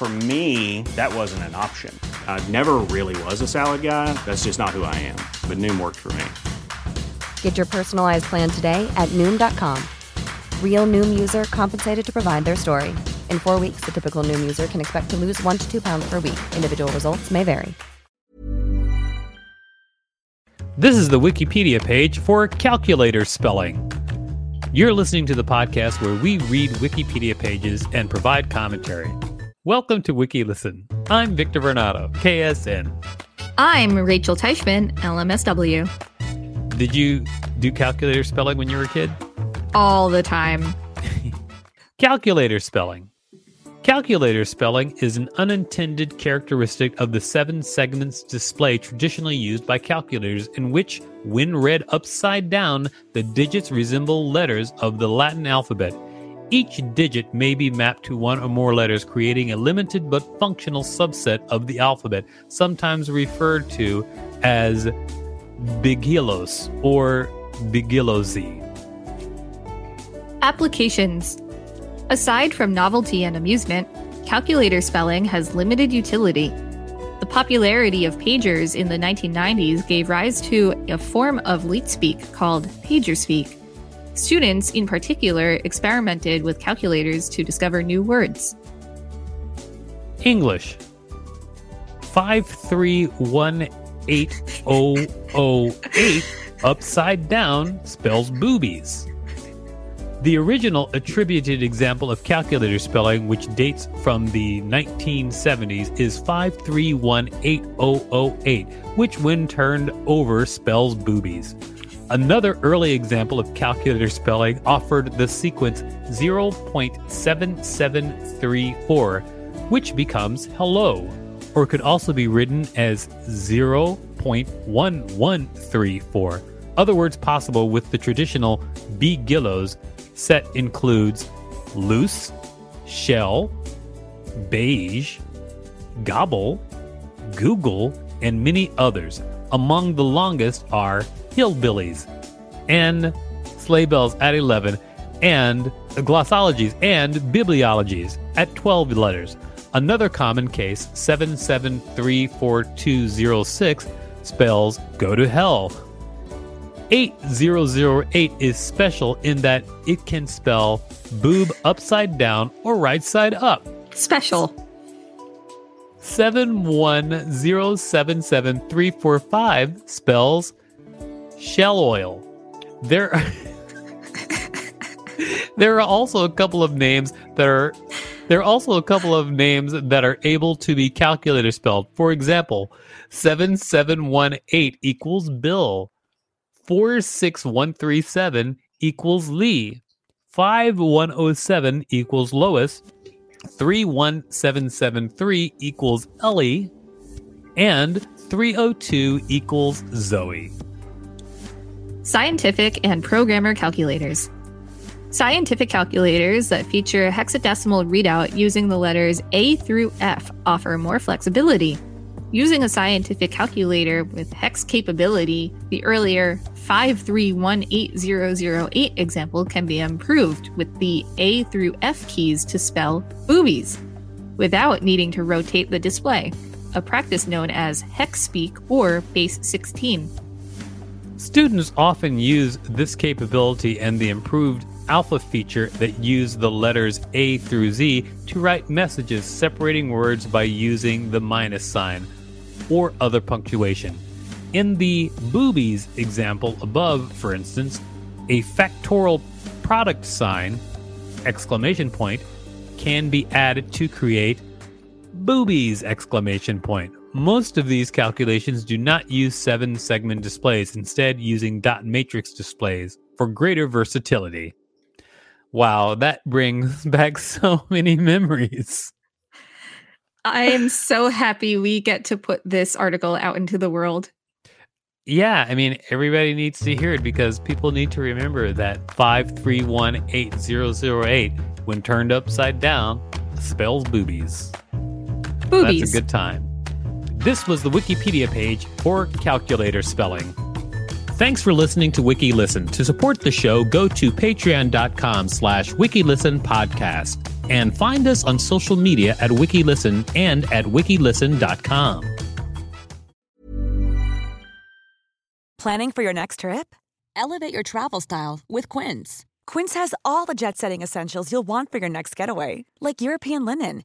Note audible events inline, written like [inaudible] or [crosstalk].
For me, that wasn't an option. I never really was a salad guy. That's just not who I am. But Noom worked for me. Get your personalized plan today at Noom.com. Real Noom user compensated to provide their story. In four weeks, the typical Noom user can expect to lose one to two pounds per week. Individual results may vary. This is the Wikipedia page for calculator spelling. You're listening to the podcast where we read Wikipedia pages and provide commentary. Welcome to WikiListen. I'm Victor Varnado, KSN. I'm Rachel Teichman, LMSW. Did you do calculator spelling when you were a kid? All the time. [laughs] calculator spelling. Calculator spelling is an unintended characteristic of the seven segments display traditionally used by calculators, in which, when read upside down, the digits resemble letters of the Latin alphabet each digit may be mapped to one or more letters, creating a limited but functional subset of the alphabet, sometimes referred to as BEGHILOS or BEGHILOSZ. Applications Aside from novelty and amusement, calculator spelling has limited utility. The popularity of pagers in the 1990s gave rise to a form of LeetSpeak called PagerSpeak. Students, in particular, experimented with calculators to discover new words. English 5318008 upside down spells boobies. The original attributed example of calculator spelling, which dates from the 1970s, is 5318008, which, when turned over, spells boobies. Another early example of calculator spelling offered the sequence 0.7734, which becomes hello, or could also be written as 0.1134. Other words possible with the traditional BEGHILOS set includes loose, shell, beige, gobble, Google, and many others. Among the longest are hillbillies and sleigh bells at 11 and glossologies and bibliologies at 12 letters. Another common case, 7734206, spells go to hell. 8008 is special in that it can spell boob upside down or right side up. Special. 71077 spells shell oil. There are There are also a couple of names that are there are also a couple of names that are able to be calculator spelled. For example, 7718 equals Bill. 46137 equals Lee. 5107 equals Lois. 31773 equals Ellie, and 302 equals Zoe. Scientific and programmer calculators. Scientific calculators that feature hexadecimal readout using the letters A through F offer more flexibility. Using a scientific calculator with hex capability, the earlier 5318008 example can be improved with the A through F keys to spell boobies without needing to rotate the display, a practice known as hex speak or base 16. Students often use this capability and the improved alpha feature that use the letters A through Z to write messages separating words by using the minus sign or other punctuation. In the boobies example above, for instance, a factorial product sign, exclamation point, can be added to create boobies, exclamation point. Most of these calculations do not use seven segment displays, instead, using dot matrix displays for greater versatility. Wow, that brings [laughs] back so many memories. I am so happy we get to put this article out into the world. Yeah, I mean, everybody needs to hear it because people need to remember that 5318008, when turned upside down, spells boobies. Boobies. That's a good time. This was the Wikipedia page for calculator spelling. Thanks for listening to WikiListen. To support the show, go to patreon.com slash WikiListen podcast and find us on social media at WikiListen and at wikilisten.com. Planning for your next trip? Elevate your travel style with Quince. Quince has all the jet setting essentials you'll want for your next getaway, like European linen,